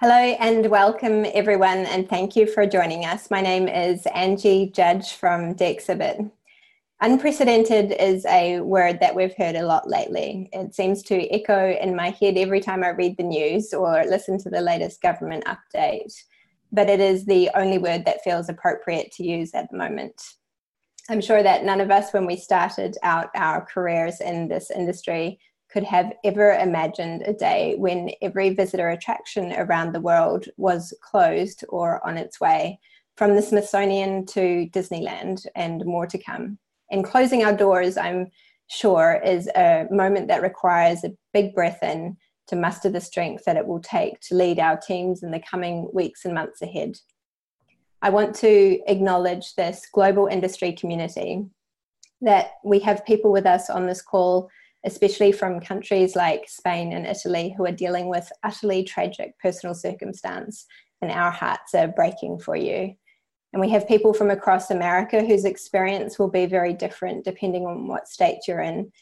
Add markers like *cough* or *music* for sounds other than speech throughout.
Hello and welcome everyone and thank you for joining us. My name is Angie Judge from Dexibit. Unprecedented is a word that we've heard a lot lately. It seems to echo in my head every time I read the news or listen to the latest government update, but it is the only word that feels appropriate to use at the moment. I'm sure that none of us, when we started out our careers in this industry, could have ever imagined a day when every visitor attraction around the world was closed or on its way, from the Smithsonian to Disneyland and more to come. And closing our doors, I'm sure, is a moment that requires a big breath in to muster the strength that it will take to lead our teams in the coming weeks and months ahead. I want to acknowledge this global industry community that we have people with us on this call especially from countries like Spain and Italy, who are dealing with utterly tragic personal circumstance, and our hearts are breaking for you. And we have people from across America whose experience will be very different depending on what state you're in,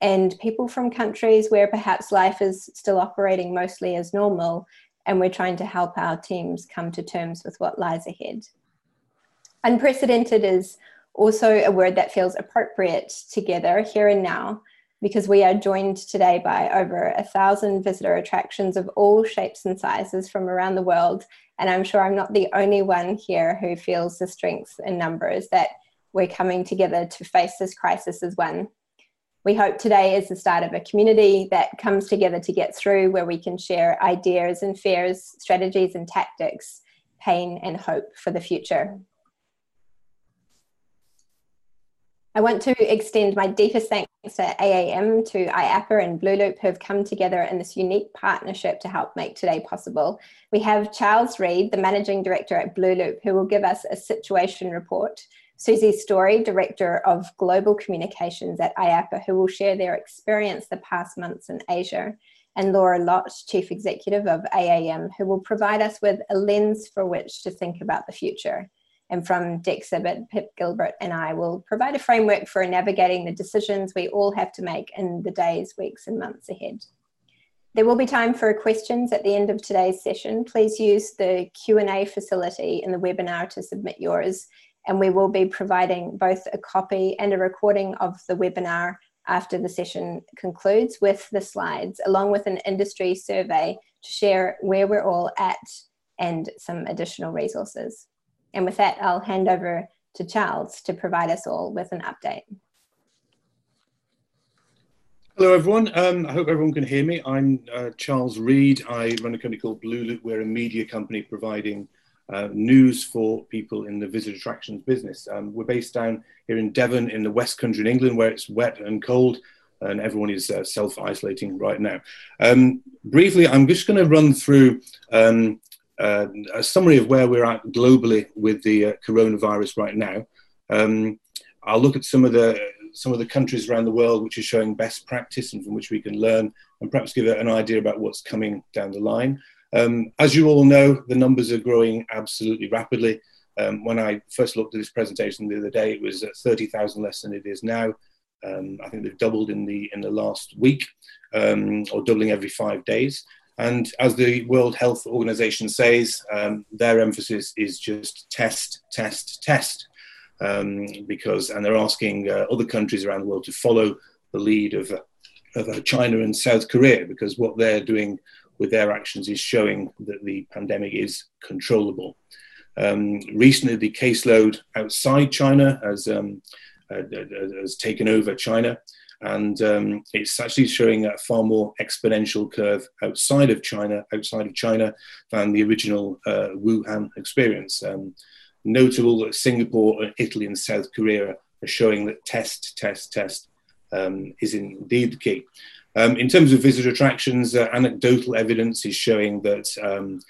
and people from countries where perhaps life is still operating mostly as normal, and we're trying to help our teams come to terms with what lies ahead. Unprecedented is also a word that feels appropriate together here and now because we are joined today by over a thousand visitor attractions of all shapes and sizes from around the world. And I'm sure I'm not the only one here who feels the strength in numbers that we're coming together to face this crisis as one. We hope today is the start of a community that comes together to get through where we can share ideas and fears, strategies and tactics, pain and hope for the future. I want to extend my deepest thanks to AAM, to IAAPA and Blooloop who have come together in this unique partnership to help make today possible. We have Charles Read, the Managing Director at Blooloop, who will give us a situation report. Susie Storey, Director of Global Communications at IAAPA, who will share their experience the past months in Asia. And Laura Lott, Chief Executive of AAM, who will provide us with a lens for which to think about the future and from Dexibit, Pip Gilbert and I will provide a framework for navigating the decisions we all have to make in the days, weeks, and months ahead. There will be time for questions at the end of today's session. Please use the Q&A facility in the webinar to submit yours, and we will be providing both a copy and a recording of the webinar after the session concludes with the slides, along with an industry survey to share where we're all at and some additional resources. And with that, I'll hand over to Charles to provide us all with an update. Hello, everyone. Um, I hope everyone can hear me. I'm uh, Charles Read. I run a company called Blooloop. We're a media company providing uh, news for people in the visitor attractions business. Um, we're based down here in Devon in the West Country in England where it's wet and cold and everyone is uh, self-isolating right now. Um, briefly, I'm just going to run through um, uh, a summary of where we're at globally with the uh, coronavirus right now. Um, I'll look at some of the some of the countries around the world which are showing best practice and from which we can learn, and perhaps give an idea about what's coming down the line. Um, as you all know, the numbers are growing absolutely rapidly. Um, when I first looked at this presentation the other day, it was 30,000 less than it is now. Um, I think they've doubled in the in the last week, um, or doubling every five days. And as the World Health Organization says, um, their emphasis is just test, test, test. Um, because, and they're asking uh, other countries around the world to follow the lead of, of uh, China and South Korea, because what they're doing with their actions is showing that the pandemic is controllable. Um, recently, the caseload outside China has, um, uh, has taken over China and um, it's actually showing a far more exponential curve outside of China, outside of China, than the original uh, Wuhan experience. Um, notable that Singapore, Italy, and South Korea are showing that test, test, test um, is indeed the key. Um, in terms of visitor attractions, uh, anecdotal evidence is showing that um,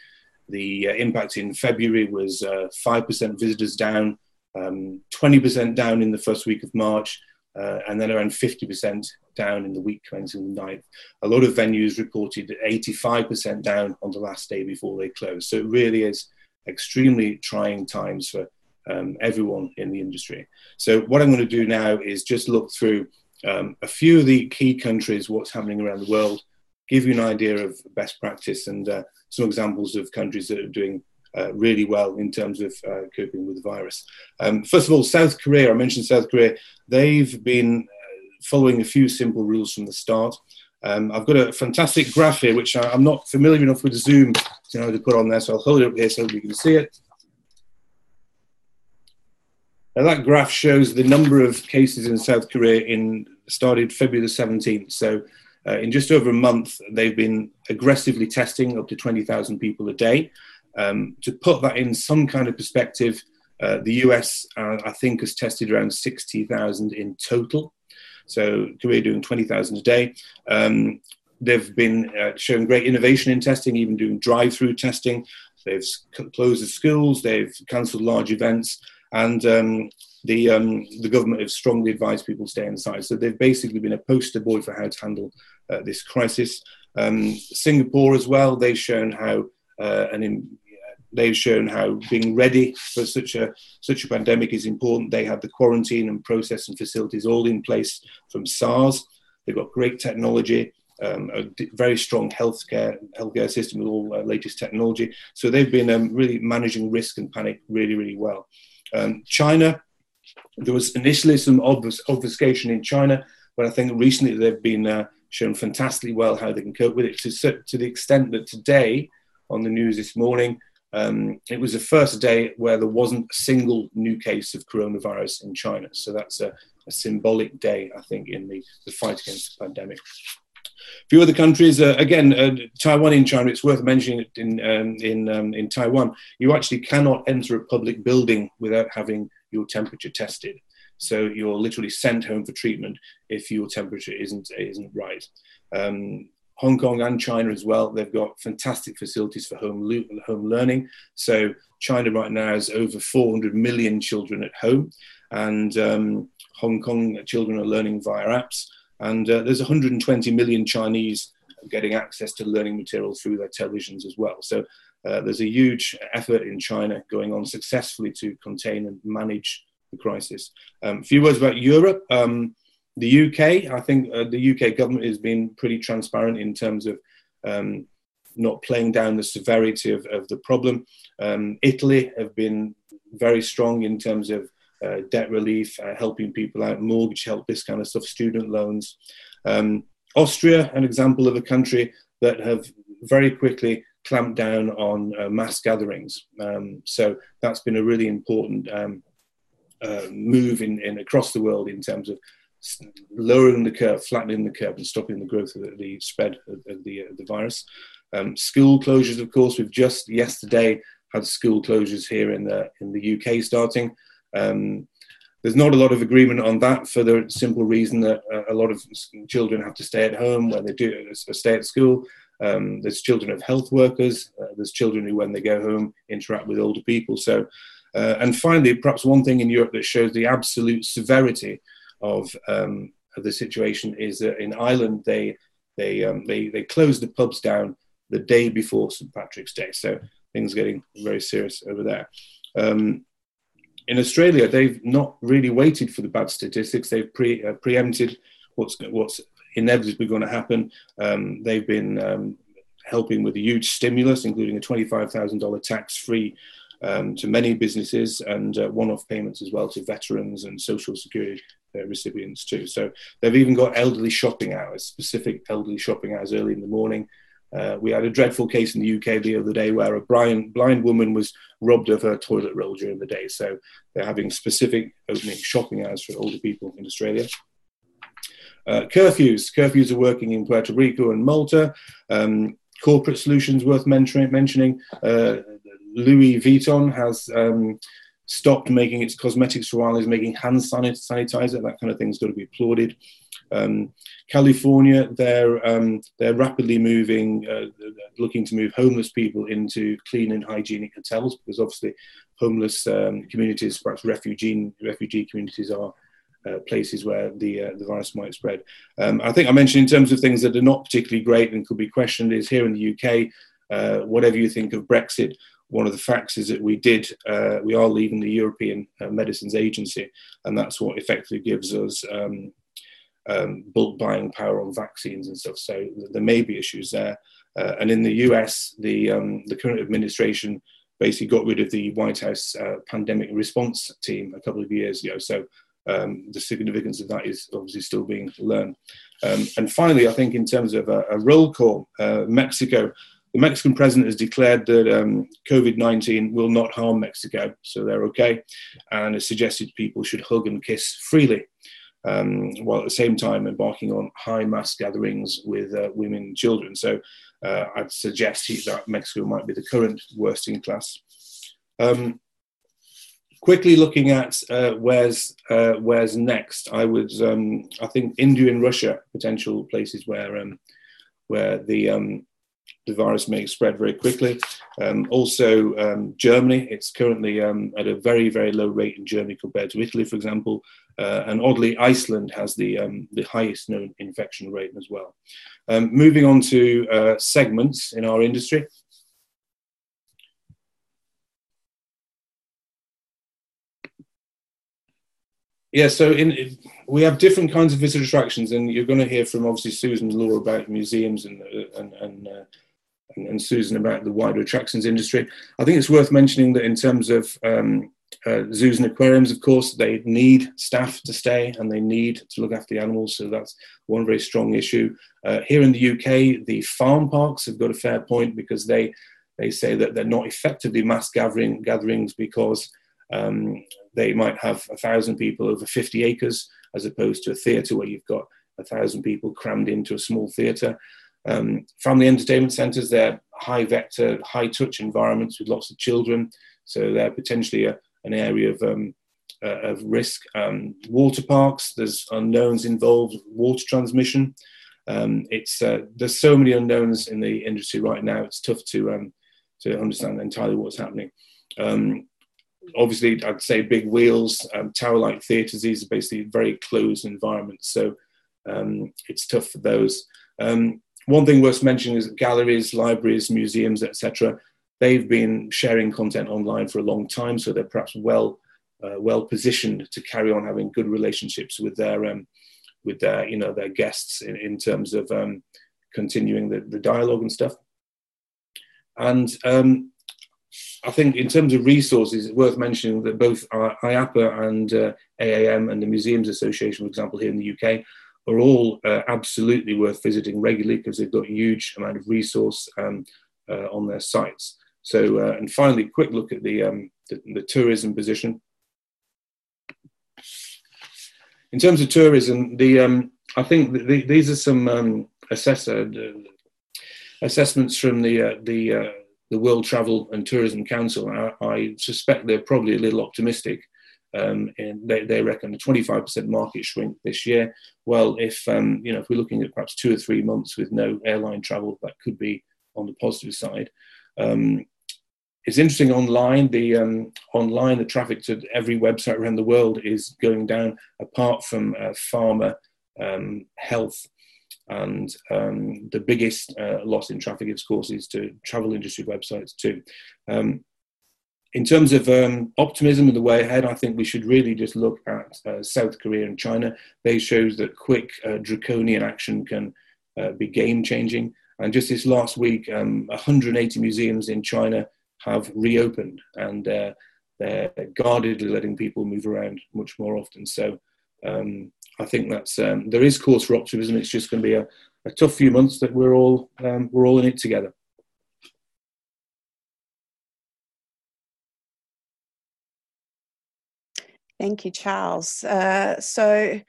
the uh, impact in February was 5% uh, visitors down, 20% um, down in the first week of March, uh, and then around 50% down in the week commencing the 9th. A lot of venues reported 85% down on the last day before they closed. So it really is extremely trying times for um, everyone in the industry. So what I'm going to do now is just look through um, a few of the key countries, what's happening around the world, give you an idea of best practice and uh, some examples of countries that are doing uh, really well in terms of uh, coping with the virus. Um, first of all, South Korea, I mentioned South Korea, they've been uh, following a few simple rules from the start. Um, I've got a fantastic graph here, which I, am not familiar enough with Zoom to know how to put on there, so I'll hold it up here so you can see it. Now that graph shows the number of cases in South Korea in started February the 17th. So uh, in just over a month, they've been aggressively testing up to 20,000 people a day. Um, to put that in some kind of perspective, uh, the US, uh, I think, has tested around 60,000 in total. So Korea doing 20,000 a day. Um, they've been uh, showing great innovation in testing, even doing drive-through testing. They've closed the schools, they've cancelled large events, and um, the um, the government have strongly advised people stay inside. So they've basically been a poster boy for how to handle uh, this crisis. Um, Singapore as well, they've shown how uh, an in, they've shown how being ready for such a such a pandemic is important. They have the quarantine and process and facilities all in place from SARS. They've got great technology, um, a very strong healthcare healthcare system with all uh, latest technology. So they've been um, really managing risk and panic really really well. Um, China, there was initially some obfus- obfuscation in China, but I think recently they've been uh, shown fantastically well how they can cope with it to, to the extent that today on the news this morning, um, it was the first day where there wasn't a single new case of coronavirus in China. So that's a, a symbolic day, I think, in the, the fight against the pandemic. A few other countries, uh, again, uh, Taiwan in China, it's worth mentioning in, um, in, um, in Taiwan, you actually cannot enter a public building without having your temperature tested. So you're literally sent home for treatment if your temperature isn't, isn't right. Um, Hong Kong and China as well, they've got fantastic facilities for home, home learning. So China right now has over 400 million children at home, and um, Hong Kong children are learning via apps. And uh, there's 120 million Chinese getting access to learning materials through their televisions as well. So uh, there's a huge effort in China going on successfully to contain and manage the crisis. Um, a few words about Europe. Um, the UK, I think uh, the UK government has been pretty transparent in terms of um, not playing down the severity of, of the problem. Um, Italy have been very strong in terms of uh, debt relief, uh, helping people out, mortgage help, this kind of stuff, student loans. Um, Austria, an example of a country that have very quickly clamped down on uh, mass gatherings. Um, so that's been a really important um, uh, move in, in across the world in terms of lowering the curve, flattening the curve, and stopping the growth of the, the spread of, of the, uh, the virus. Um, school closures, of course, we've just yesterday had school closures here in the in the UK starting. Um, there's not a lot of agreement on that for the simple reason that uh, a lot of children have to stay at home when they do stay at school. Um, there's children of health workers. Uh, there's children who, when they go home, interact with older people. So, uh, and finally, perhaps one thing in Europe that shows the absolute severity of, um, the situation is that in Ireland they they um, they they closed the pubs down the day before St Patrick's Day, so things are getting very serious over there. Um, in Australia, they've not really waited for the bad statistics. They've pre, uh, preempted what's what's inevitably going to happen. Um, they've been um, helping with a huge stimulus, including a twenty-five thousand dollar tax-free um, to many businesses and uh, one-off payments as well to veterans and social security uh, recipients too. So they've even got elderly shopping hours, specific elderly shopping hours early in the morning. Uh, we had a dreadful case in the UK the other day where a blind, blind woman was robbed of her toilet roll during the day. So they're having specific opening shopping hours for older people in Australia. Uh, curfews. Curfews are working in Puerto Rico and Malta. Um, corporate solutions worth mentioning. Uh, Louis Vuitton has um, stopped making its cosmetics for a while, is making hand sanitizer. That kind of thing's got to be applauded. Um, California, they're um, they're rapidly moving, uh, looking to move homeless people into clean and hygienic hotels because obviously homeless um, communities, perhaps refugee refugee communities, are uh, places where the uh, the virus might spread. Um, I think I mentioned in terms of things that are not particularly great and could be questioned is here in the UK. Uh, whatever you think of Brexit, one of the facts is that we did uh, we are leaving the European uh, Medicines Agency, and that's what effectively gives us um, um, bulk buying power on vaccines and stuff. So there may be issues there. Uh, and in the US, the, um, the current administration basically got rid of the White House uh, pandemic response team a couple of years ago. So um, the significance of that is obviously still being learned. Um, and finally, I think in terms of a, a roll call, uh, Mexico, the Mexican president has declared that um, COVID 19 will not harm Mexico, so they're okay, and has suggested people should hug and kiss freely. Um, while at the same time embarking on high mass gatherings with uh, women and children. So uh, I'd suggest that Mexico might be the current worst in class. Um, quickly looking at uh, where's uh, where's next, I would um, I think India and Russia potential places where um, where the um, the virus may spread very quickly. Um, also, um, Germany, it's currently um, at a very, very low rate in Germany compared to Italy, for example. Uh, and oddly, Iceland has the, um, the highest known infection rate as well. Um, moving on to uh, segments in our industry. Yeah, so in, we have different kinds of visitor attractions, and you're going to hear from obviously Susan and Laura about museums and, uh, and, and uh, and, and, Susan about the wider attractions industry. I think it's worth mentioning that in terms of um, uh, zoos and aquariums, of course, they need staff to stay and they need to look after the animals. So that's one very strong issue. Uh, here in the UK, the farm parks have got a fair point because they they say that they're not effectively mass gathering gatherings because um, they might have a thousand people over 50 acres as opposed to a theatre where you've got a thousand people crammed into a small theatre. Um, family entertainment centres, they're high vector, high touch environments with lots of children. So they're potentially a, an area of, um, uh, of risk. Um, water parks, there's unknowns involved, water transmission. Um, it's uh, there's so many unknowns in the industry right now. It's tough to um, to understand entirely what's happening. Um, obviously, I'd say big wheels, tower-like theatres. These are basically very closed environments, so it's tough for those. Um, one thing worth mentioning is galleries, libraries, museums, etc. They've been sharing content online for a long time, so they're perhaps well uh, well positioned to carry on having good relationships with their um, with their you know their guests in, in terms of um, continuing the, the dialogue and stuff. And um, I think in terms of resources, it's worth mentioning that both IAAPA and uh, AAM and the Museums Association, for example, here in the UK, are all uh, absolutely worth visiting regularly because they've got a huge amount of resource um, uh, on their sites. So, uh, and finally, quick look at the, um, the, the, tourism position. In terms of tourism, the, um, I think the, these are some um, assessor, assessments from the, uh, the, uh, the World Travel and Tourism Council. I, I suspect they're probably a little optimistic um, and they, they reckon a 25% market shrink this year. Well, if um, you know if we're looking at perhaps two or three months with no airline travel, that could be on the positive side. Um, it's interesting online. The um, online the traffic to every website around the world is going down, apart from uh, pharma, um, health, and um, the biggest uh, loss in traffic, of course, is to travel industry websites too. In terms of um, optimism and the way ahead, I think we should really just look at uh, South Korea and China. They shows that quick uh, draconian action can uh, be game changing. And just this last week, um, 180 museums in China have reopened, and uh, they're guardedly letting people move around much more often. So um, I think that's um, there is cause for optimism. It's just going to be a, a, tough few months that we're all um, we're all in it together. Thank you, Charles. Uh, so,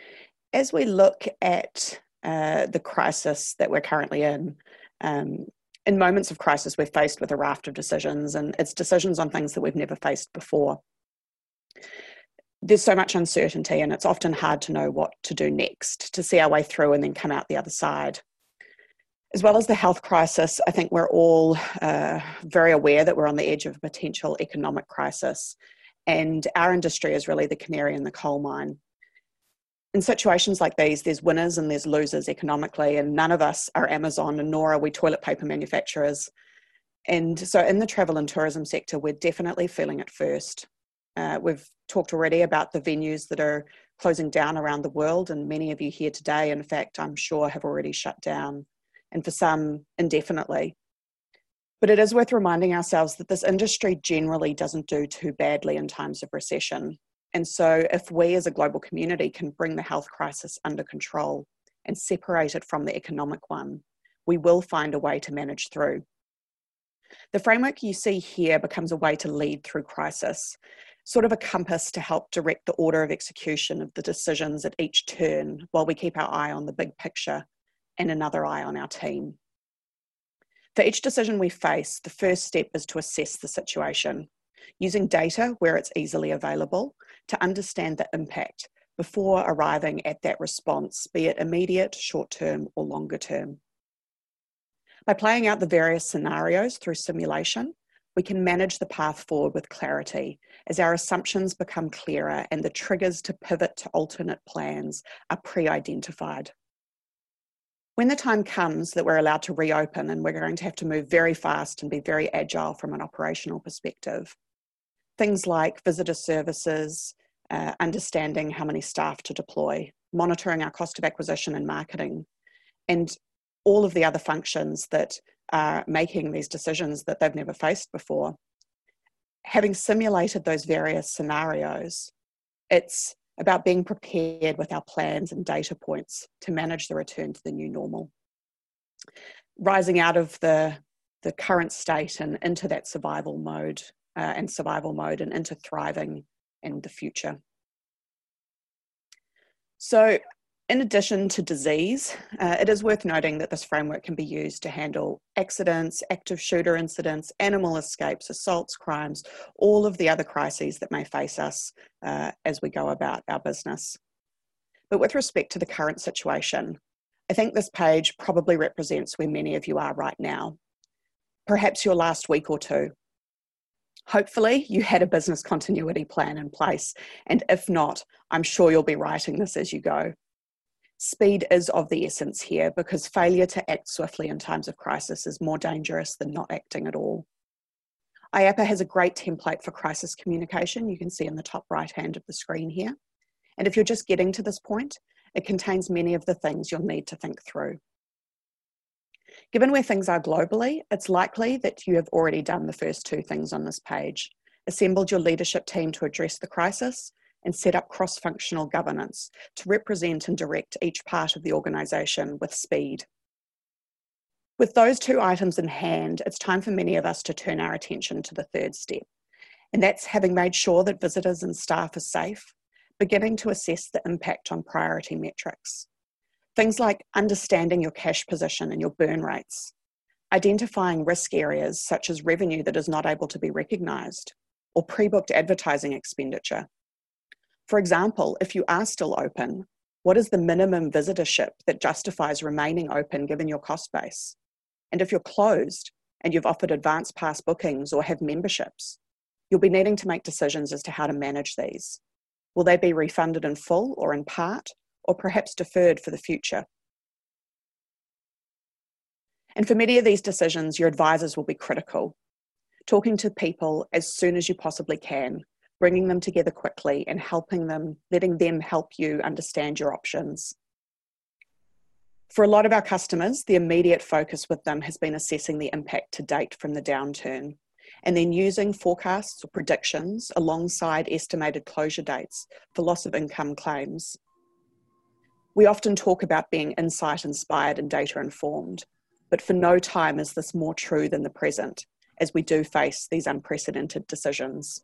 as we look at uh, the crisis that we're currently in, um, in moments of crisis, we're faced with a raft of decisions, and it's decisions on things that we've never faced before. There's so much uncertainty, and it's often hard to know what to do next, to see our way through and then come out the other side. As well as the health crisis, I think we're all uh, very aware that we're on the edge of a potential economic crisis and our industry is really the canary in the coal mine. In situations like these, there's winners and there's losers economically, and none of us are Amazon, and nor are we toilet paper manufacturers. And so, in the travel and tourism sector, we're definitely feeling it first. Uh, we've talked already about the venues that are closing down around the world, and many of you here today, in fact, I'm sure have already shut down, and for some indefinitely. But it is worth reminding ourselves that this industry generally doesn't do too badly in times of recession. And so, if we as a global community can bring the health crisis under control and separate it from the economic one, we will find a way to manage through. The framework you see here becomes a way to lead through crisis, sort of a compass to help direct the order of execution of the decisions at each turn while we keep our eye on the big picture and another eye on our team. For each decision we face, the first step is to assess the situation, using data where it's easily available to understand the impact before arriving at that response, be it immediate, short term, or longer term. By playing out the various scenarios through simulation, we can manage the path forward with clarity as our assumptions become clearer and the triggers to pivot to alternate plans are pre identified. When the time comes that we're allowed to reopen and we're going to have to move very fast and be very agile from an operational perspective, things like visitor services, uh, understanding how many staff to deploy, monitoring our cost of acquisition and marketing, and all of the other functions that are making these decisions that they've never faced before. Having simulated those various scenarios, it's about being prepared with our plans and data points to manage the return to the new normal. Rising out of the, the current state and into that survival mode uh, and survival mode and into thriving in the future. So in addition to disease, uh, it is worth noting that this framework can be used to handle accidents, active shooter incidents, animal escapes, assaults, crimes, all of the other crises that may face us uh, as we go about our business. But with respect to the current situation, I think this page probably represents where many of you are right now. Perhaps your last week or two. Hopefully, you had a business continuity plan in place, and if not, I'm sure you'll be writing this as you go. Speed is of the essence here because failure to act swiftly in times of crisis is more dangerous than not acting at all. IAAPA has a great template for crisis communication you can see in the top right hand of the screen here. And if you're just getting to this point, it contains many of the things you'll need to think through. Given where things are globally, it's likely that you have already done the first two things on this page assembled your leadership team to address the crisis and set up cross functional governance to represent and direct each part of the organisation with speed. With those two items in hand, it's time for many of us to turn our attention to the third step, and that's having made sure that visitors and staff are safe, beginning to assess the impact on priority metrics. Things like understanding your cash position and your burn rates, identifying risk areas such as revenue that is not able to be recognised, or pre booked advertising expenditure for example, if you are still open, what is the minimum visitorship that justifies remaining open given your cost base? And if you're closed and you've offered advance pass bookings or have memberships, you'll be needing to make decisions as to how to manage these. Will they be refunded in full or in part, or perhaps deferred for the future? And for many of these decisions, your advisors will be critical. Talking to people as soon as you possibly can bringing them together quickly and helping them, letting them help you understand your options. For a lot of our customers, the immediate focus with them has been assessing the impact to date from the downturn and then using forecasts or predictions alongside estimated closure dates for loss of income claims. We often talk about being insight inspired and data informed, but for no time is this more true than the present as we do face these unprecedented decisions.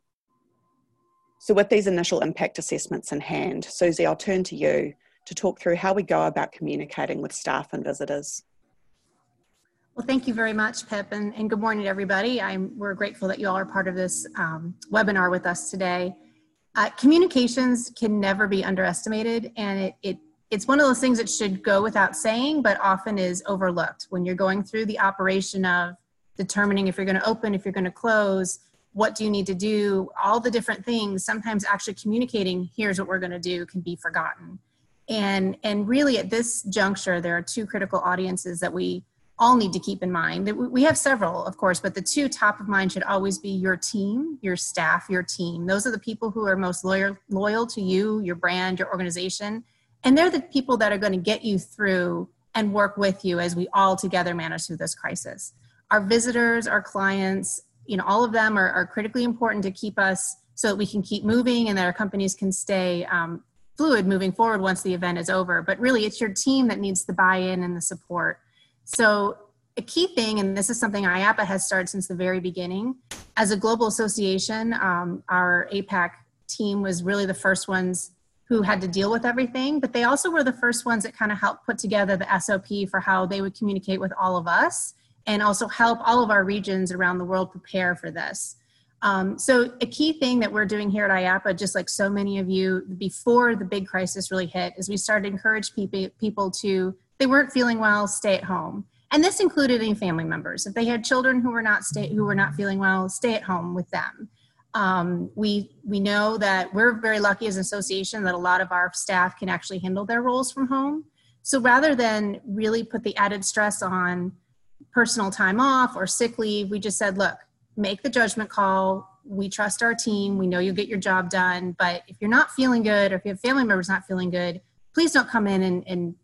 So, with these initial impact assessments in hand, Susie, I'll turn to you to talk through how we go about communicating with staff and visitors. Well, thank you very much, Pip, and, and good morning, everybody. I'm, we're grateful that you all are part of this um, webinar with us today. Uh, communications can never be underestimated, and it, it it's one of those things that should go without saying, but often is overlooked when you're going through the operation of determining if you're going to open, if you're going to close, what do you need to do all the different things sometimes actually communicating here's what we're going to do can be forgotten and and really at this juncture there are two critical audiences that we all need to keep in mind. We have several, of course, but the two top of mind should always be your team, your staff, your team. Those are the people who are most loyal, loyal to you, your brand, your organization. And they're the people that are going to get you through and work with you as we all together manage through this crisis. Our visitors, our clients, you know, all of them are, are critically important to keep us so that we can keep moving and that our companies can stay um, fluid moving forward once the event is over. But really, it's your team that needs the buy in and the support. So, a key thing, and this is something IAAPA has started since the very beginning, as a global association, um, our APAC team was really the first ones who had to deal with everything, but they also were the first ones that kind of helped put together the SOP for how they would communicate with all of us and also help all of our regions around the world prepare for this. Um, so a key thing that we're doing here at IAAPA, just like so many of you before the big crisis really hit, is we started to encourage people, people to they weren't feeling well, stay at home. And this included any family members. If they had children who were not stay, who were not feeling well, stay at home with them. Um, we we know that we're very lucky as an association that a lot of our staff can actually handle their roles from home. So rather than really put the added stress on personal time off or sick leave, we just said, look, make the judgment call. We trust our team. We know you'll get your job done. But if you're not feeling good or if you have family members not feeling good, please don't come in and, and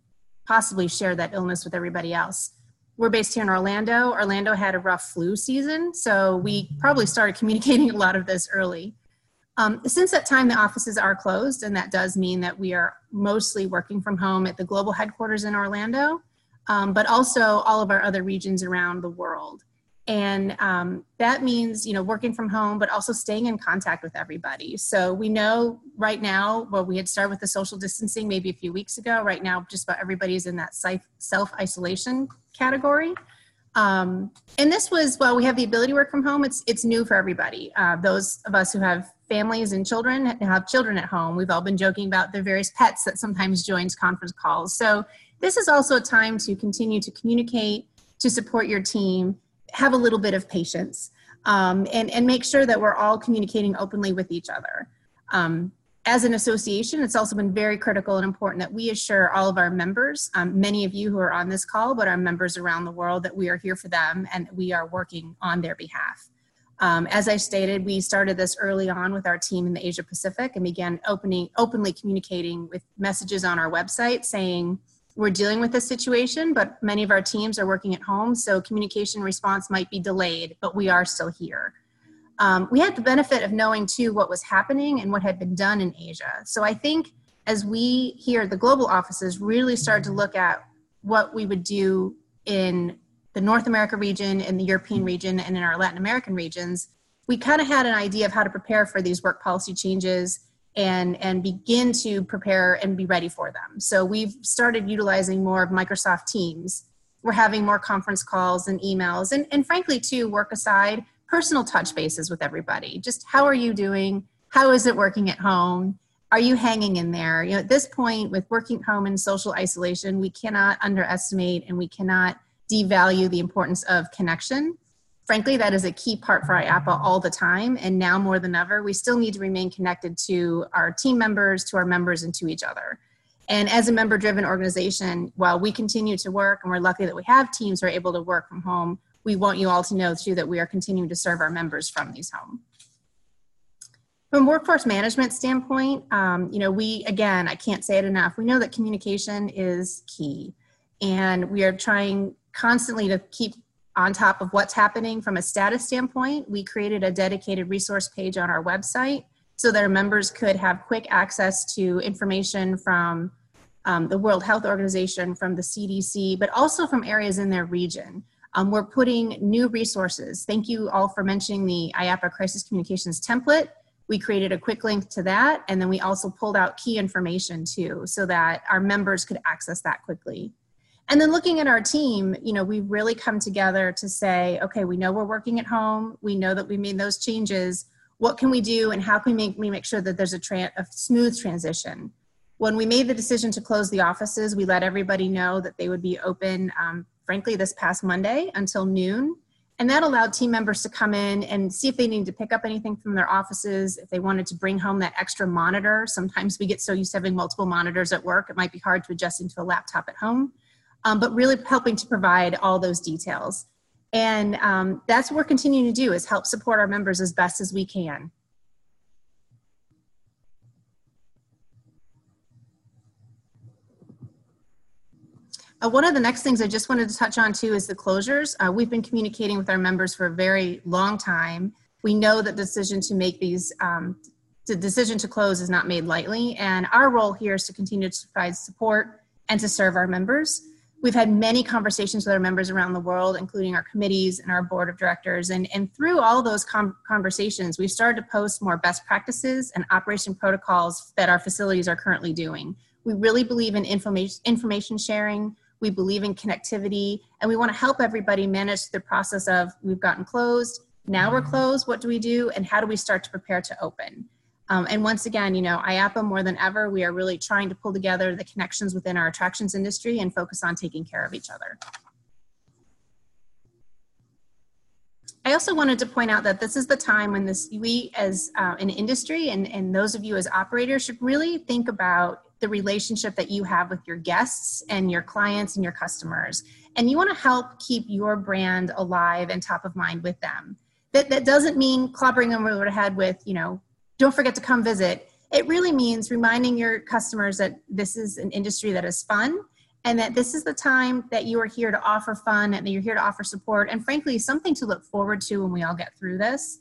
possibly share that illness with everybody else. We're based here in Orlando. Orlando had a rough flu season, so we probably started communicating *laughs* a lot of this early. Um, since that time, the offices are closed, and that does mean that we are mostly working from home at the global headquarters in Orlando, um, but also all of our other regions around the world. And um, that means you know working from home but also staying in contact with everybody. So we know right now well we had started with the social distancing maybe a few weeks ago. Right now just about everybody's in that self-isolation category. Um, and this was well we have the ability to work from home it's it's new for everybody. Uh, those of us who have families and children have children at home we've all been joking about the various pets that sometimes joins conference calls. So this is also a time to continue to communicate to support your team have a little bit of patience um, and, and make sure that we're all communicating openly with each other. Um, as an association, it's also been very critical and important that we assure all of our members, um, many of you who are on this call, but our members around the world, that we are here for them and we are working on their behalf. Um, as I stated, we started this early on with our team in the Asia Pacific and began opening, openly communicating with messages on our website saying, we're dealing with this situation, but many of our teams are working at home, so communication response might be delayed, but we are still here. Um, we had the benefit of knowing too what was happening and what had been done in Asia. So I think as we here the global offices really started to look at what we would do in the North America region, in the European region, and in our Latin American regions, we kind of had an idea of how to prepare for these work policy changes and and begin to prepare and be ready for them. So we've started utilizing more of microsoft teams. We're having more conference calls and emails and, and frankly too work aside personal touch bases with everybody. Just how are you doing? How is it working at home? Are you hanging in there? You know at this point with working home and social isolation we cannot underestimate and we cannot devalue the importance of connection frankly, that is a key part for IAAPA all the time. And now more than ever, we still need to remain connected to our team members, to our members, and to each other. And as a member driven organization, while we continue to work and we're lucky that we have teams who are able to work from home, we want you all to know too that we are continuing to serve our members from these homes. From a workforce management standpoint, um, you know, we, again, I can't say it enough, we know that communication is key. And we are trying constantly to keep on top of what's happening from a status standpoint, we created a dedicated resource page on our website so that our members could have quick access to information from um, the World Health Organization, from the CDC, but also from areas in their region. Um, we're putting new resources. Thank you all for mentioning the IAAPA Crisis Communications template. We created a quick link to that, and then we also pulled out key information too, so that our members could access that quickly. And then looking at our team, you know, we really come together to say, okay, we know we're working at home. We know that we made those changes. What can we do and how can we make, we make sure that there's a, tra- a smooth transition? When we made the decision to close the offices, we let everybody know that they would be open, um, frankly, this past Monday until noon. And that allowed team members to come in and see if they needed to pick up anything from their offices, if they wanted to bring home that extra monitor. Sometimes we get so used to having multiple monitors at work, it might be hard to adjust into a laptop at home um, but really helping to provide all those details. And um, that's what we're continuing to do is help support our members as best as we can. Uh, one of the next things I just wanted to touch on too is the closures. Uh, we've been communicating with our members for a very long time. We know that the decision to make these, um, the decision to close is not made lightly, and our role here is to continue to provide support and to serve our members. We've had many conversations with our members around the world, including our committees and our board of directors. And, and through all those com- conversations, we've started to post more best practices and operation protocols that our facilities are currently doing. We really believe in information, information sharing. We believe in connectivity, and we want to help everybody manage the process of we've gotten closed, now we're mm-hmm. closed, what do we do, and how do we start to prepare to open? Um, and once again, you know, IAAPA more than ever, we are really trying to pull together the connections within our attractions industry and focus on taking care of each other. I also wanted to point out that this is the time when this we as uh, an industry and, and those of you as operators should really think about the relationship that you have with your guests and your clients and your customers. And you want to help keep your brand alive and top of mind with them. That, that doesn't mean clobbering them over the head with, you know, don't forget to come visit. It really means reminding your customers that this is an industry that is fun and that this is the time that you are here to offer fun and that you're here to offer support and frankly something to look forward to when we all get through this.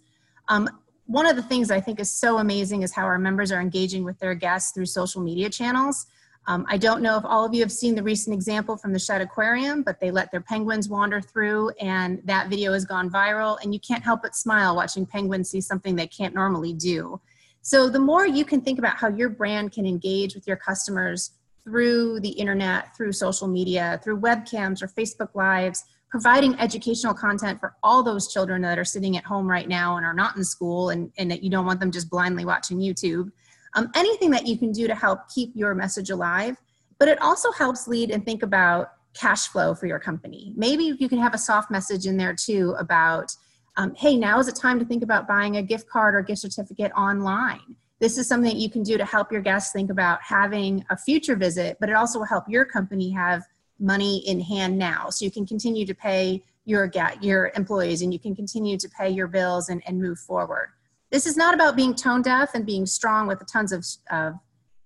Um, one of the things I think is so amazing is how our members are engaging with their guests through social media channels. Um, I don't know if all of you have seen the recent example from the Shedd Aquarium, but they let their penguins wander through, and that video has gone viral. And you can't help but smile watching penguins see something they can't normally do. So, the more you can think about how your brand can engage with your customers through the internet, through social media, through webcams or Facebook Lives, providing educational content for all those children that are sitting at home right now and are not in school and, and that you don't want them just blindly watching YouTube um, anything that you can do to help keep your message alive. But it also helps lead and think about cash flow for your company. Maybe you can have a soft message in there too about, um, hey, now is it time to think about buying a gift card or gift certificate online. This is something you can do to help your guests think about having a future visit, but it also will help your company have money in hand now. So you can continue to pay your, your employees and you can continue to pay your bills and, and move forward. This is not about being tone deaf and being strong with tons of uh,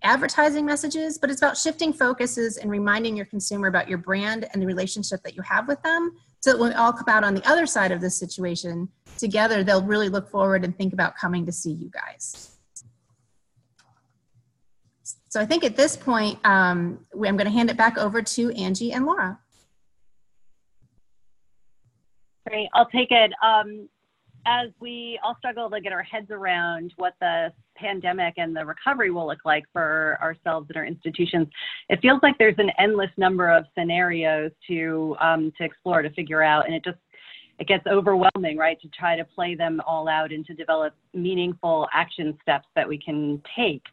advertising messages, but it's about shifting focuses and reminding your consumer about your brand and the relationship that you have with them. So that when we all come out on the other side of this situation together, they'll really look forward and think about coming to see you guys. So I think at this point, um, I'm going to hand it back over to Angie and Laura. Great, I'll take it. Um, as we all struggle to get our heads around what the pandemic and the recovery will look like for ourselves and our institutions, it feels like there's an endless number of scenarios to um, to explore to figure out, and it just it gets overwhelming, right, to try to play them all out and to develop meaningful action steps that we can take.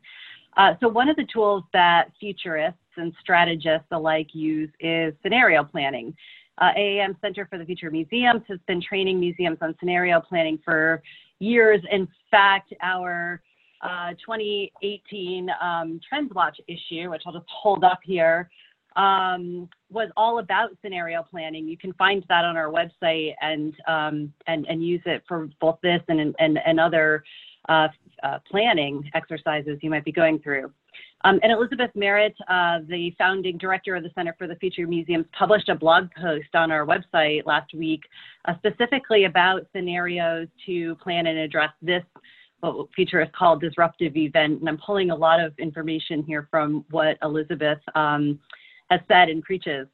Uh, so one of the tools that futurists and strategists alike use is scenario planning. Uh, AAM Center for the Future Museums has been training museums on scenario planning for years. In fact, our uh, 2018 um, Trends Watch issue, which I'll just hold up here, um, was all about scenario planning. You can find that on our website and um, and and use it for both this and and and other uh, uh, planning exercises you might be going through. Um, and Elizabeth Merritt, uh, the founding director of the Center for the Future Museums, published a blog post on our website last week uh, specifically about scenarios to plan and address this, what is called disruptive event. And I'm pulling a lot of information here from what Elizabeth um, has said and preaches.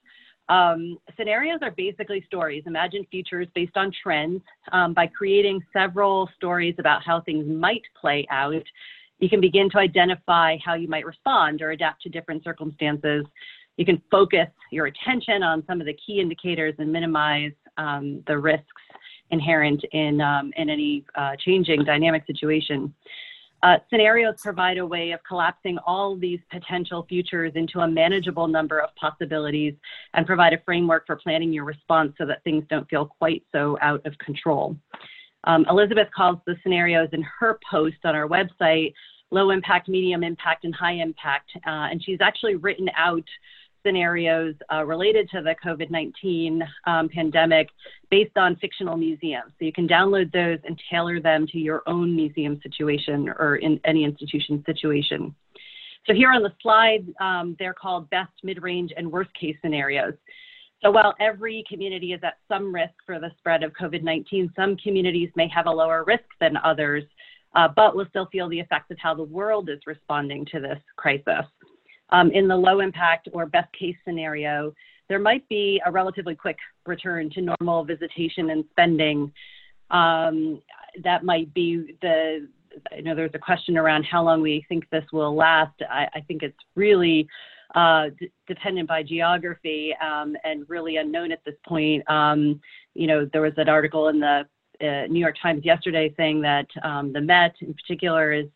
Um, scenarios are basically stories. Imagine futures based on trends um, by creating several stories about how things might play out you can begin to identify how you might respond or adapt to different circumstances. You can focus your attention on some of the key indicators and minimize um, the risks inherent in, um, in any uh, changing dynamic situation. Uh, scenarios provide a way of collapsing all these potential futures into a manageable number of possibilities and provide a framework for planning your response so that things don't feel quite so out of control. Um, Elizabeth calls the scenarios in her post on our website low impact, medium impact, and high impact. Uh, and she's actually written out scenarios uh, related to the COVID 19 um, pandemic based on fictional museums. So you can download those and tailor them to your own museum situation or in any institution situation. So here on the slide, um, they're called best, mid-range, and worst-case scenarios. So while every community is at some risk for the spread of COVID-19, some communities may have a lower risk than others, uh, but will still feel the effects of how the world is responding to this crisis. Um, in the low impact or best case scenario, there might be a relatively quick return to normal visitation and spending. Um, that might be the I know there's a question around how long we think this will last. I, I think it's really uh, d- dependent by geography um, and really unknown at this point. Um, you know, there was an article in the uh, New York Times yesterday saying that um, the Met, in particular, is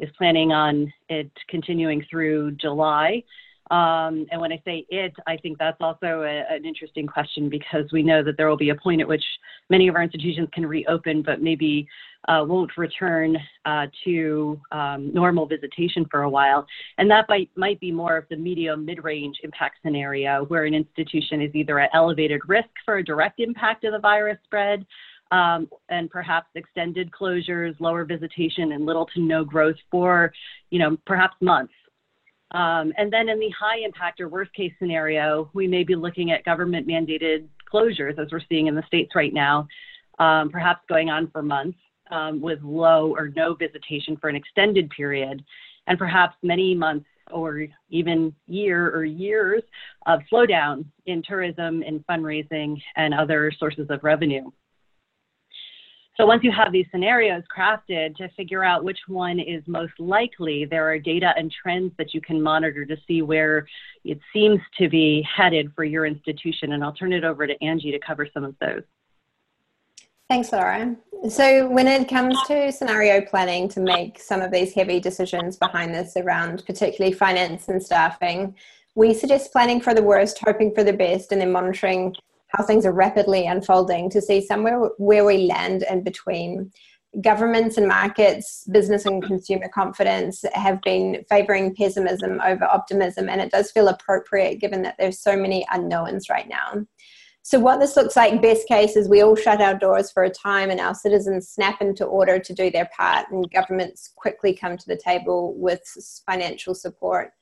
is planning on it continuing through July. Um, and when I say it, I think that's also a, an interesting question because we know that there will be a point at which many of our institutions can reopen, but maybe uh, won't return uh, to um, normal visitation for a while. And that might, might be more of the medium mid range impact scenario where an institution is either at elevated risk for a direct impact of the virus spread. Um, and perhaps extended closures, lower visitation, and little to no growth for, you know, perhaps months. Um, and then in the high impact or worst case scenario, we may be looking at government mandated closures as we're seeing in the states right now, um, perhaps going on for months um, with low or no visitation for an extended period, and perhaps many months or even year or years of slowdown in tourism, in fundraising, and other sources of revenue. So once you have these scenarios crafted to figure out which one is most likely, there are data and trends that you can monitor to see where it seems to be headed for your institution. And I'll turn it over to Angie to cover some of those. Thanks, Laura. So, when it comes to scenario planning to make some of these heavy decisions behind this around particularly finance and staffing, we suggest planning for the worst, hoping for the best, and then monitoring how things are rapidly unfolding to see somewhere where we land in between. Governments and markets, business and consumer confidence have been favoring pessimism over optimism, and it does feel appropriate given that there's so many unknowns right now. So, what this looks like, best case, is we all shut our doors for a time and our citizens snap into order to do their part, and governments quickly come to the table with financial support.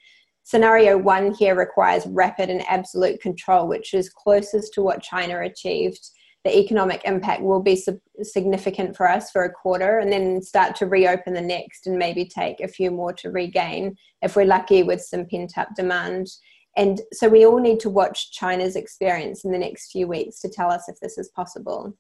Scenario one here requires rapid and absolute control, which is closest to what China achieved. The economic impact will be significant for us for a quarter and then start to reopen the next and maybe take a few more to regain if we're lucky with some pent up demand. And so we all need to watch China's experience in the next few weeks to tell us if this is possible.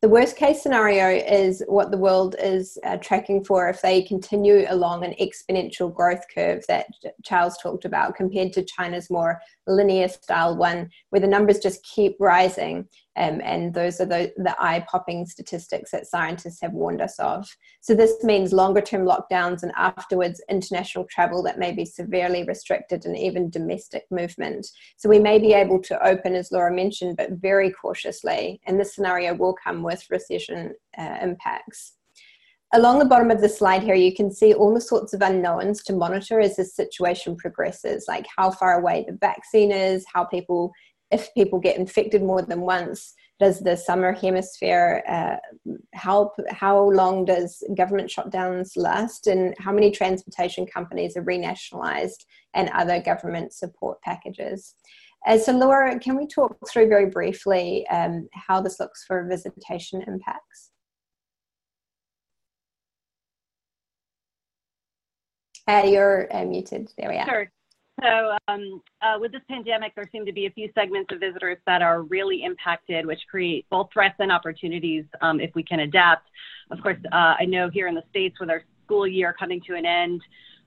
The worst case scenario is what the world is uh, tracking for if they continue along an exponential growth curve that Charles talked about compared to China's more linear style one, where the numbers just keep rising um, and those are the, the eye popping statistics that scientists have warned us of. So, this means longer term lockdowns and afterwards international travel that may be severely restricted and even domestic movement. So, we may be able to open, as Laura mentioned, but very cautiously. And this scenario will come with recession uh, impacts. Along the bottom of the slide here, you can see all the sorts of unknowns to monitor as this situation progresses, like how far away the vaccine is, how people if people get infected more than once, does the summer hemisphere uh, help? How long does government shutdowns last? And how many transportation companies are renationalized and other government support packages? Uh, so, Laura, can we talk through very briefly um, how this looks for visitation impacts? Uh, you're uh, muted. There we are. Sure. So, um, uh, with this pandemic, there seem to be a few segments of visitors that are really impacted, which create both threats and opportunities um, if we can adapt. Of course, uh, I know here in the States, with our school year coming to an end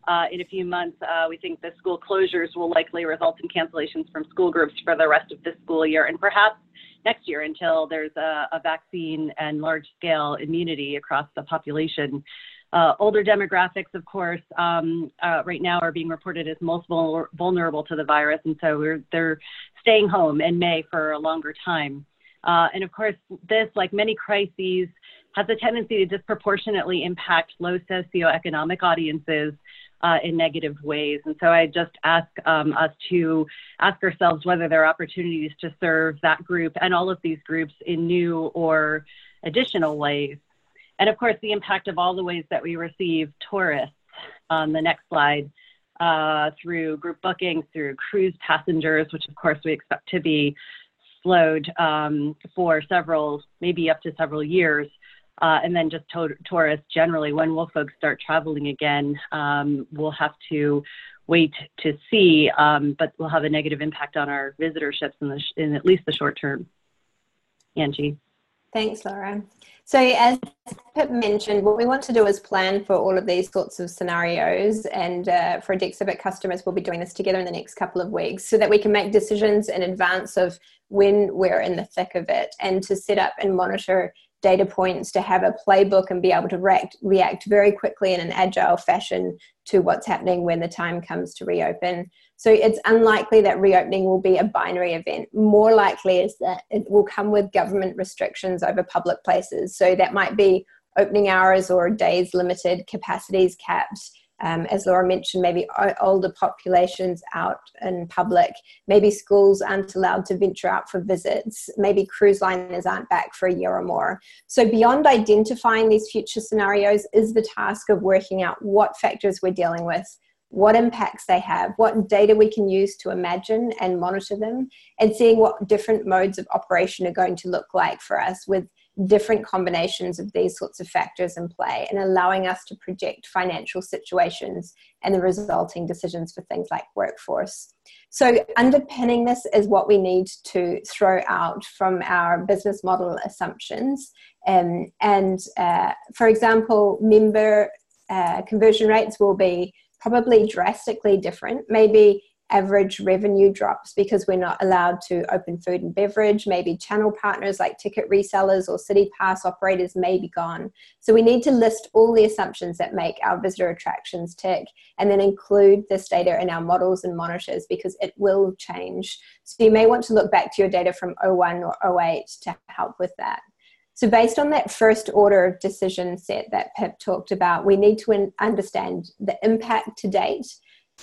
uh, in a few months, uh, we think the school closures will likely result in cancellations from school groups for the rest of this school year and perhaps next year until there's a, a vaccine and large scale immunity across the population. Uh, older demographics, of course, um, uh, right now are being reported as most vulnerable to the virus, and so they're staying home in May for a longer time. Uh, and of course, this, like many crises, has a tendency to disproportionately impact low socioeconomic audiences uh, in negative ways. And so I just ask um, us to ask ourselves whether there are opportunities to serve that group and all of these groups in new or additional ways. And of course, the impact of all the ways that we receive tourists on the next slide. Uh, through group bookings, through cruise passengers, which of course we expect to be slowed um, for several, maybe up to several years. Uh, and then just to- tourists generally, when will folks start traveling again? Um, we'll have to wait to see, um, but will have a negative impact on our visitorships in, the sh- in at least the short term. Angie. Thanks, Laura. So as Pip mentioned, what we want to do is plan for all of these sorts of scenarios. And uh, for Dexibit customers, we'll be doing this together in the next couple of weeks so that we can make decisions in advance of when we're in the thick of it and to set up and monitor data points to have a playbook and be able to react, react very quickly in an agile fashion to what's happening when the time comes to reopen. So it's unlikely that reopening will be a binary event. More likely is that it will come with government restrictions over public places. So that might be opening hours or days limited, capacities capped, um, as Laura mentioned, maybe older populations out in public. Maybe schools aren't allowed to venture out for visits. Maybe cruise liners aren't back for a year or more. So, beyond identifying these future scenarios, is the task of working out what factors we're dealing with. What impacts they have, what data we can use to imagine and monitor them, and seeing what different modes of operation are going to look like for us with different combinations of these sorts of factors in play and allowing us to project financial situations and the resulting decisions for things like workforce. So, underpinning this is what we need to throw out from our business model assumptions. Um, and uh, for example, member uh, conversion rates will be probably drastically different. Maybe average revenue drops because we're not allowed to open food and beverage. Maybe channel partners like ticket resellers or city pass operators may be gone. So we need to list all the assumptions that make our visitor attractions tick and then include this data in our models and monitors because it will change. So you may want to look back to your data from 01 or 08 to help with that. So, based on that first order of decision set that Pip talked about, we need to understand the impact to date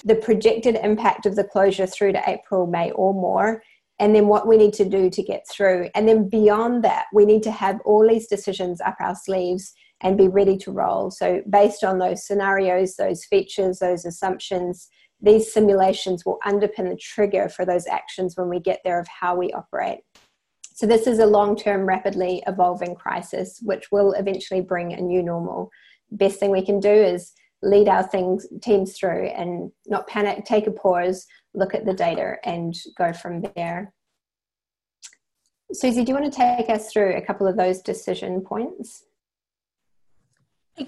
the projected impact of the closure through to April, May, or more, and then what we need to do to get through. And then beyond that, we need to have all these decisions up our sleeves and be ready to roll. So, based on those scenarios, those features, those assumptions, these simulations will underpin the trigger for those actions when we get there of how we operate. So, this is a long term, rapidly evolving crisis, which will eventually bring a new normal. Best thing we can do is lead our things teams through and not panic take a pause look at the data and go from there susie do you want to take us through a couple of those decision points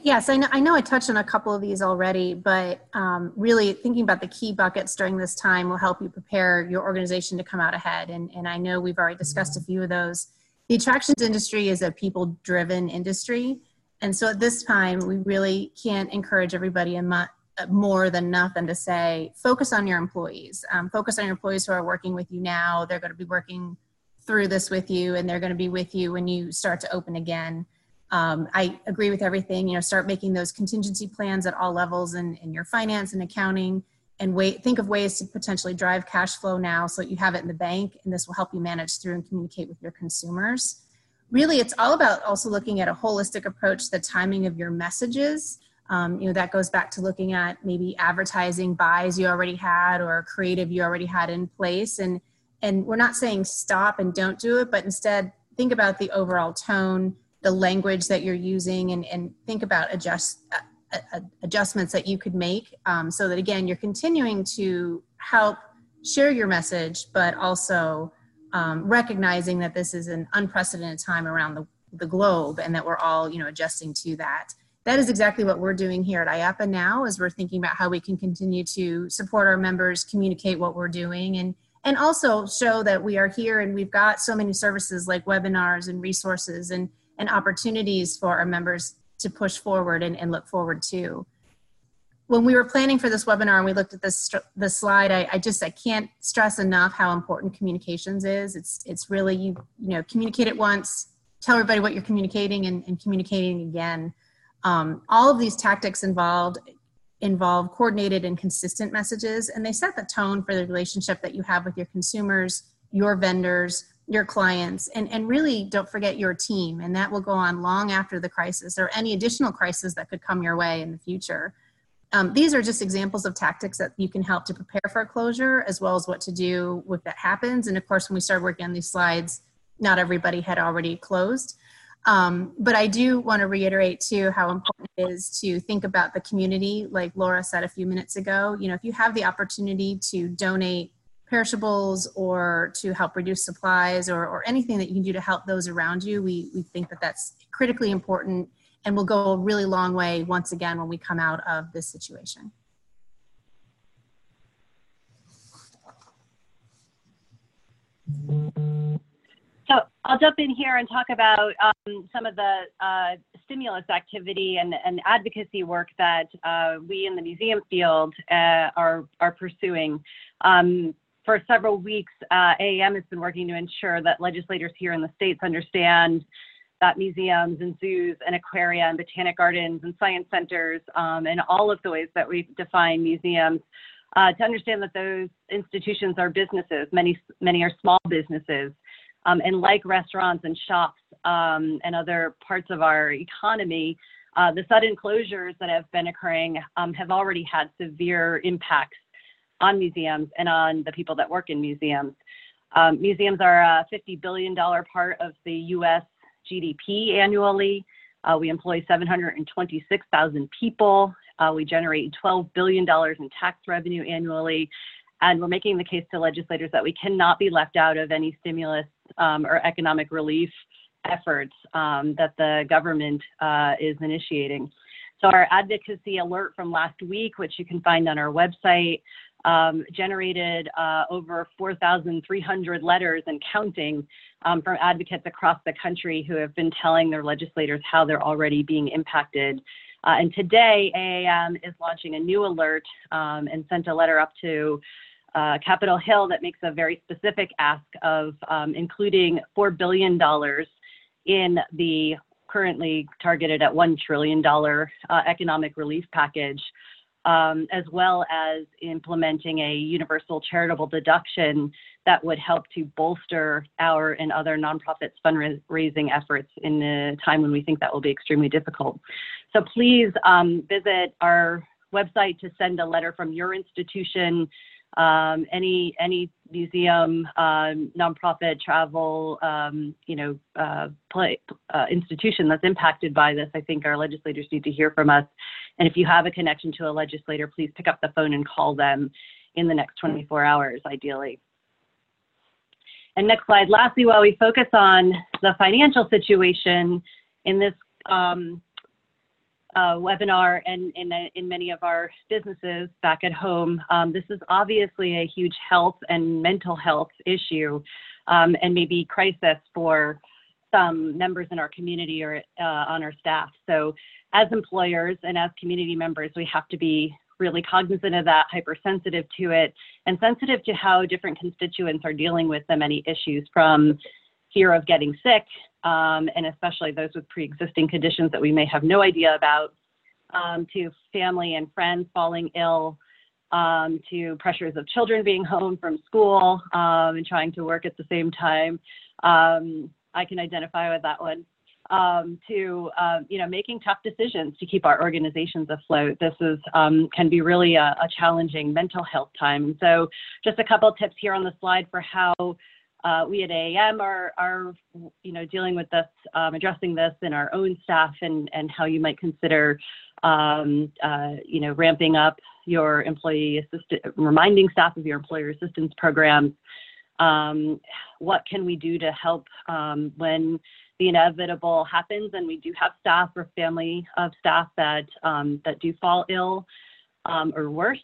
Yes, I know, I know I touched on a couple of these already, but um, really thinking about the key buckets during this time will help you prepare your organization to come out ahead. And, and I know we've already discussed a few of those. The attractions industry is a people driven industry. And so at this time, we really can't encourage everybody uh, more than than to say, focus on your employees. Um, focus on your employees who are working with you now. They're going to be working through this with you, and they're going to be with you when you start to open again. Um, I agree with everything. You know, start making those contingency plans at all levels in, in your finance and accounting, and wait. Think of ways to potentially drive cash flow now, so that you have it in the bank, and this will help you manage through and communicate with your consumers really it's all about also looking at a holistic approach the timing of your messages. Um, you know that goes back to looking at maybe advertising buys you already had or creative you already had in place. And and we're not saying stop and don't do it but instead think about the overall tone the language that you're using and, and think about adjust uh, uh, adjustments that you could make um, so that again you're continuing to help share your message but also um, recognizing that this is an unprecedented time around the, the globe and that we're all you know adjusting to that. That is exactly what we're doing here at IAAPA now as we're thinking about how we can continue to support our members communicate what we're doing and and also show that we are here and we've got so many services like webinars and resources and and opportunities for our members to push forward and, and look forward to when we were planning for this webinar and we looked at this the slide, I, I, just I can't stress enough how important communications is. It's it's really you you know communicate it once, tell everybody what you're communicating, and, and communicating again. Um, all of these tactics involved involve coordinated and consistent messages, and they set the tone for the relationship that you have with your consumers, your vendors, your clients, and, and really don't forget your team. And that will go on long after the crisis or any additional crisis that could come your way in the future. Um, these are just examples of tactics that you can help to prepare for a closure as well as what to do if that happens. And of course, when we started working on these slides, not everybody had already closed. Um, but I do want to reiterate too how important it is to think about the community, like Laura said a few minutes ago. You know, if you have the opportunity to donate perishables or to help reduce supplies or, or anything that you can do to help those around you, we, we think that that's critically important and will go a really long way once again when we come out of this situation. So I'll jump in here and talk about um, some of the uh, stimulus activity and, and advocacy work that uh, we in the museum field uh, are, are pursuing. Um, for several weeks, uh, AAM has been working to ensure that legislators here in the states understand that museums and zoos and aquaria and botanic gardens and science centers um, and all of the ways that we define museums uh, to understand that those institutions are businesses. Many, many are small businesses. Um, and like restaurants and shops um, and other parts of our economy, uh, the sudden closures that have been occurring um, have already had severe impacts on museums and on the people that work in museums. Um, museums are a $50 billion part of the US GDP annually. Uh, we employ 726,000 people. Uh, we generate $12 billion in tax revenue annually. And we're making the case to legislators that we cannot be left out of any stimulus um, or economic relief efforts um, that the government uh, is initiating. So our advocacy alert from last week, which you can find on our website, um, generated uh, over 4,300 letters and counting um, from advocates across the country who have been telling their legislators how they're already being impacted. Uh, and today, AAM is launching a new alert um, and sent a letter up to uh, Capitol Hill that makes a very specific ask of um, including $4 billion in the currently targeted at $1 trillion uh, economic relief package um, as well as implementing a universal charitable deduction that would help to bolster our and other nonprofits fundraising efforts in a time when we think that will be extremely difficult. So please um, visit our website to send a letter from your institution um, any any museum, um, nonprofit, travel, um, you know, uh, play, uh, institution that's impacted by this, I think our legislators need to hear from us. And if you have a connection to a legislator, please pick up the phone and call them in the next 24 hours, ideally. And next slide. Lastly, while we focus on the financial situation in this um, uh, webinar and in, many of our businesses back at home, um, this is obviously a huge health and mental health issue um, and maybe crisis for some members in our community or uh, on our staff. So as employers and as community members, we have to be really cognizant of that, hypersensitive to it, and sensitive to how different constituents are dealing with the many issues from fear of getting sick, um, and especially those with pre-existing conditions that we may have no idea about, um, to family and friends falling ill, um, to pressures of children being home from school um, and trying to work at the same time. Um, I can identify with that one. Um, to you know making tough decisions to keep our organizations afloat. This is can be really a, a, challenging mental health time. So just a couple of tips here on the slide for how uh, we at AAM are, are, you know, dealing with this, um, addressing this in our own staff and, and how you might consider, um, uh, you know, ramping up your employee assistant, reminding staff of your employer assistance programs. Um, what can we do to help um, when the inevitable happens and we do have staff or family of staff that, um, that do fall ill um, or worse?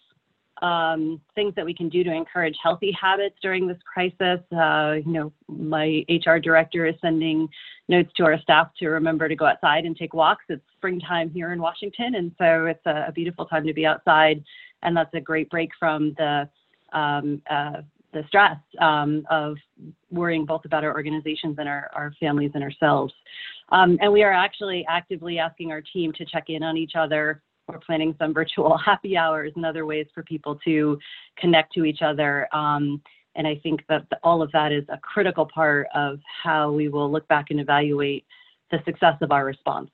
um, things that we can do to encourage healthy habits during this crisis. Uh, you know, my HR director is sending notes to our staff to remember to go outside and take walks. It's springtime here in Washington, and so it's a, a beautiful time to be outside, and that's a great break from the um, uh, the stress um, of worrying both about our organizations and our, our families and ourselves. Um, and we are actually actively asking our team to check in on each other we're planning some virtual *laughs* happy hours and other ways for people to connect to each other. Um, and I think that all of that is a critical part of how we will look back and evaluate the success of our response.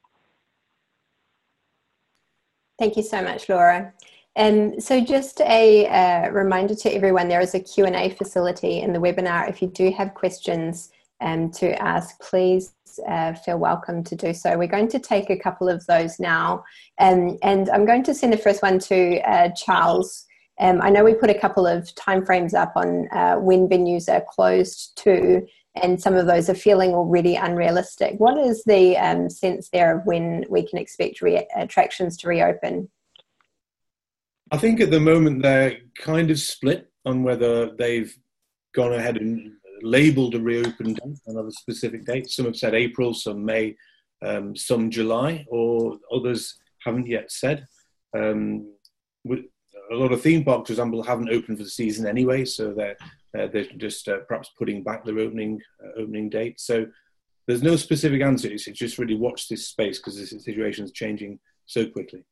Thank you so much, Laura. Um, so just a uh, reminder to everyone, there is a Q&A facility in the webinar. If you do have questions um, to ask, please uh, feel welcome to do so. We're going to take a couple of those now. Um, and I'm going to send the first one to uh, Charles. Um, I know we put a couple of timeframes up on uh, when venues are closed too, and some of those are feeling already unrealistic. What is the um, sense there of when we can expect attractions to reopen? I think at the moment they're kind of split on whether they've gone ahead and labelled a reopen date, another specific date. Some have said April, some May, um, some July, or others haven't yet said. Um, a lot of theme parks, for example, haven't opened for the season anyway, so they're uh, they're just uh, perhaps putting back their opening uh, opening date. So there's no specific answer. It's just really watch this space because the situation is changing so quickly.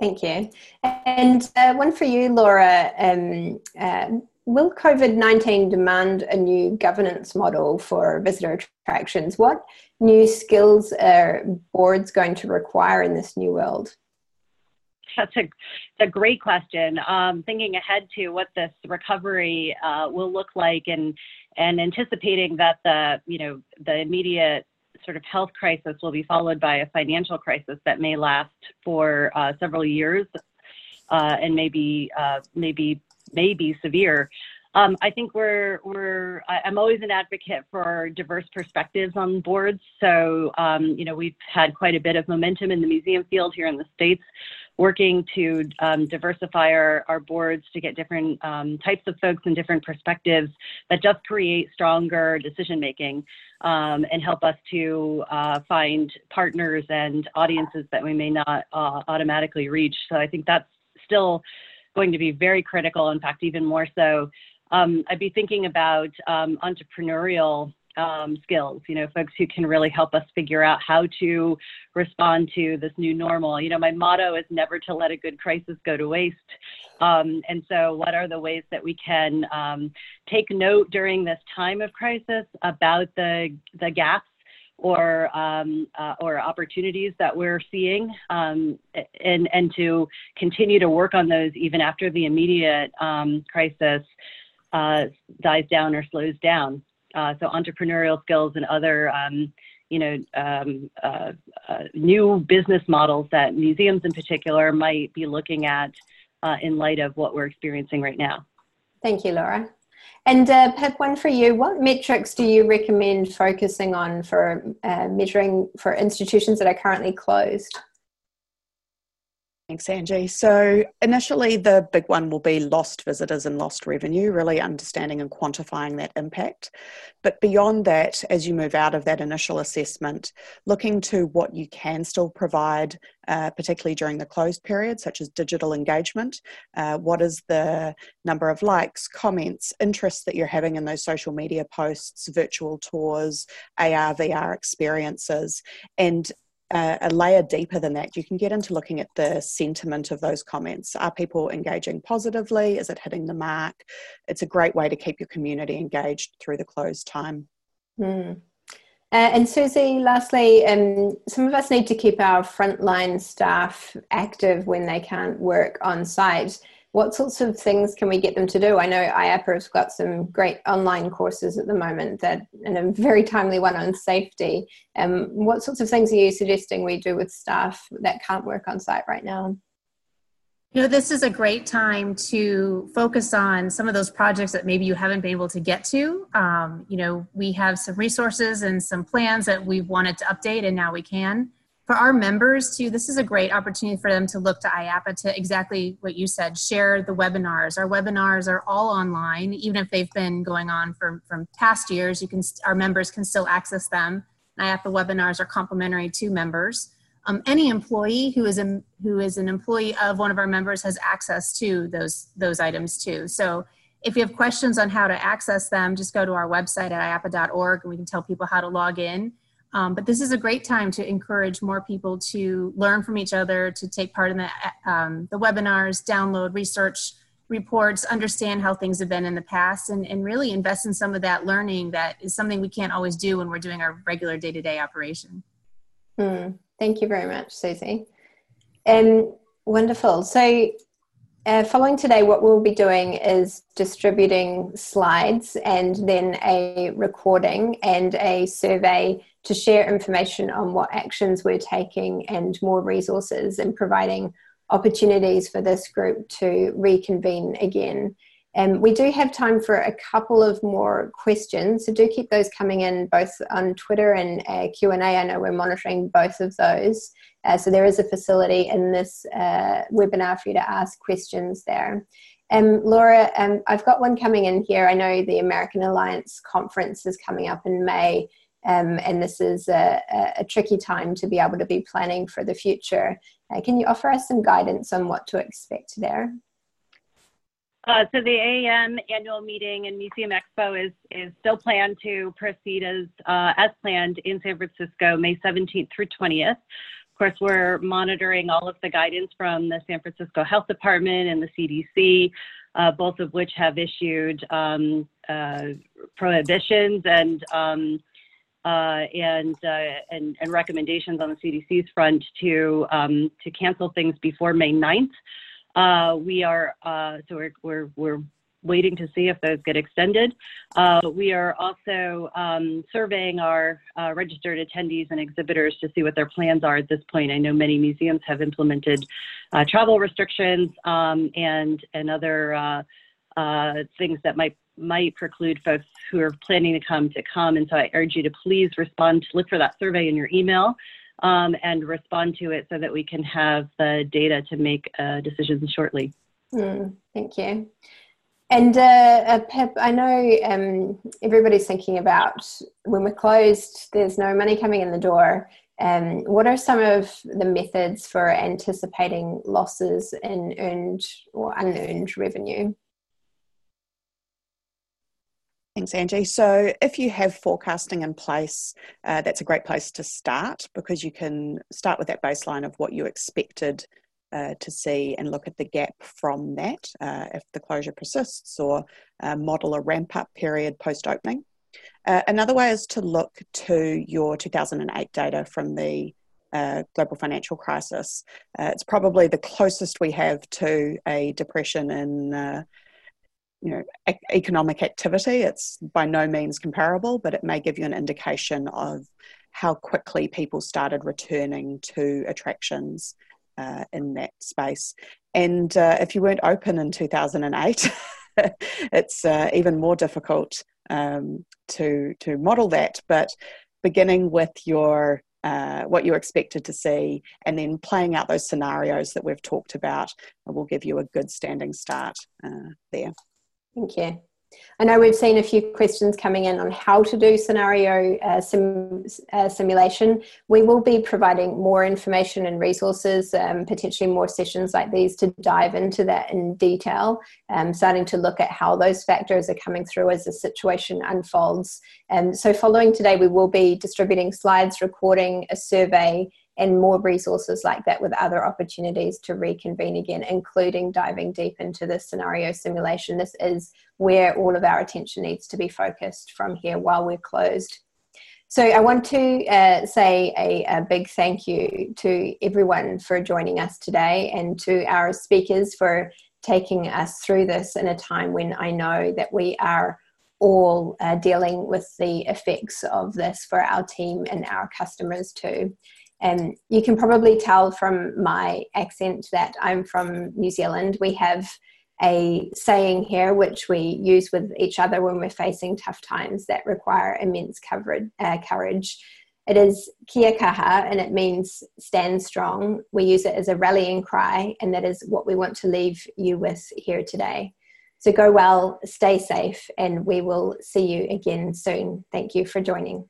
Thank you. And uh, one for you, Laura. Um, uh, will COVID 19 demand a new governance model for visitor attractions? What new skills are boards going to require in this new world? That's a, a great question. Um, thinking ahead to what this recovery uh, will look like and and anticipating that the you know the immediate sort of health crisis will be followed by a financial crisis that may last for uh, several years uh, and maybe uh, maybe maybe severe. Um, I think we're we're I'm always an advocate for diverse perspectives on boards. So um, you know we've had quite a bit of momentum in the museum field here in the states, working to um, diversify our, our boards to get different um, types of folks and different perspectives that just create stronger decision making um, and help us to uh, find partners and audiences that we may not uh, automatically reach. So I think that's still going to be very critical. In fact, even more so. Um, I'd be thinking about um, entrepreneurial um, skills, you know, folks who can really help us figure out how to respond to this new normal. You know, my motto is never to let a good crisis go to waste. Um, and so, what are the ways that we can um, take note during this time of crisis about the, the gaps or um, uh, or opportunities that we're seeing, um, and and to continue to work on those even after the immediate um, crisis uh, dies down or slows down. Uh, so entrepreneurial skills and other, um, you know, um, uh, uh, new business models that museums in particular might be looking at uh, in light of what we're experiencing right now. Thank you, Laura. And uh, one for you. What metrics do you recommend focusing on for uh, measuring for institutions that are currently closed? Thanks, Angie. So, initially, the big one will be lost visitors and lost revenue, really understanding and quantifying that impact. But beyond that, as you move out of that initial assessment, looking to what you can still provide, uh, particularly during the closed period, such as digital engagement. Uh, what is the number of likes, comments, interests that you're having in those social media posts, virtual tours, AR, VR experiences, and uh, a layer deeper than that, you can get into looking at the sentiment of those comments. Are people engaging positively? Is it hitting the mark? It's a great way to keep your community engaged through the closed time. Mm. Uh, and Susie, lastly, um, some of us need to keep our frontline staff active when they can't work on site what sorts of things can we get them to do? I know IAAPA has got some great online courses at the moment that, and a very timely one on safety. Um, what sorts of things are you suggesting we do with staff that can't work on site right now? You know, this is a great time to focus on some of those projects that maybe you haven't been able to get to. Um, you know, we have some resources and some plans that we've wanted to update, and now we can for our members too this is a great opportunity for them to look to IAAPA to exactly what you said share the webinars. Our webinars are all online even if they've been going on for from past years you can our members can still access them. IAAPA webinars are complimentary to members. Um, any employee who is a, who is an employee of one of our members has access to those those items too. So if you have questions on how to access them just go to our website at iaapa.org and we can tell people how to log in Um, but this is a great time to encourage more people to learn from each other, to take part in the, um, the webinars, download research reports, understand how things have been in the past, and, and really invest in some of that learning that is something we can't always do when we're doing our regular day to day operation. Hmm. Thank you very much, Susie. Um, wonderful. So, uh, following today, what we'll be doing is distributing slides and then a recording and a survey to share information on what actions we're taking and more resources and providing opportunities for this group to reconvene again. And we do have time for a couple of more questions, so do keep those coming in both on Twitter and uh, Q and A. I know we're monitoring both of those, uh, so there is a facility in this uh, webinar for you to ask questions there. Um, Laura, um, I've got one coming in here. I know the American Alliance conference is coming up in May, um, and this is a, a, tricky time to be able to be planning for the future. Uh, can you offer us some guidance on what to expect there? Uh, so the AAM annual meeting and Museum Expo is is still planned to proceed as uh, as planned in San Francisco, May 17th through 20th. Of course, we're monitoring all of the guidance from the San Francisco Health Department and the CDC, uh, both of which have issued um, uh, prohibitions and um, uh, and, uh, and, and recommendations on the CDC's front to um, to cancel things before May 9th. Uh, we are uh, so we're, we're we're waiting to see if those get extended. Uh, we are also um, surveying our uh, registered attendees and exhibitors to see what their plans are at this point. I know many museums have implemented travel restrictions um, and and other things that might might preclude folks who are planning to come to come. And so I urge you to please respond, look for that survey in your email um, and respond to it so that we can have the data to make uh, decisions shortly. Mm, thank you. And uh, uh, Pep, I know um, everybody's thinking about when we're closed, there's no money coming in the door. Um, what are some of the methods for anticipating losses in earned or unearned revenue? Thanks, Angie. So, if you have forecasting in place, uh, that's a great place to start because you can start with that baseline of what you expected uh, to see and look at the gap from that uh, if the closure persists or uh, model a ramp up period post opening. Uh, another way is to look to your 2008 data from the uh, global financial crisis. it's probably the closest we have to a depression in you know e- economic activity it's by no means comparable but it may give you an indication of how quickly people started returning to attractions uh, in that space and uh, if you weren't open in 2008 *laughs* it's uh, even more difficult um, to to model that but beginning with your uh, what you expected to see, and then playing out those scenarios that we've talked about will give you a good standing start uh, there. Thank you. I know we've seen a few questions coming in on how to do scenario uh, sim, uh, simulation. We will be providing more information and resources, um, potentially more sessions like these to dive into that in detail, um, starting to look at how those factors are coming through as the situation unfolds. And um, so, following today, we will be distributing slides, recording a survey, and more resources like that with other opportunities to reconvene again, including diving deep into the scenario simulation. This is where all of our attention needs to be focused from here while we're closed. So, I want to uh, say a, a, big thank you to everyone for joining us today and to our speakers for taking us through this in a time when I know that we are all uh, dealing with the effects of this for our team and our customers too. And you can probably tell from my accent that I'm from New Zealand. We have a saying here which we use with each other when we're facing tough times that require immense coverage, uh, courage. It is kia kaha and it means stand strong. We use it as a rallying cry, and that is what we want to leave you with here today. So go well, stay safe, and we will see you again soon. Thank you for joining.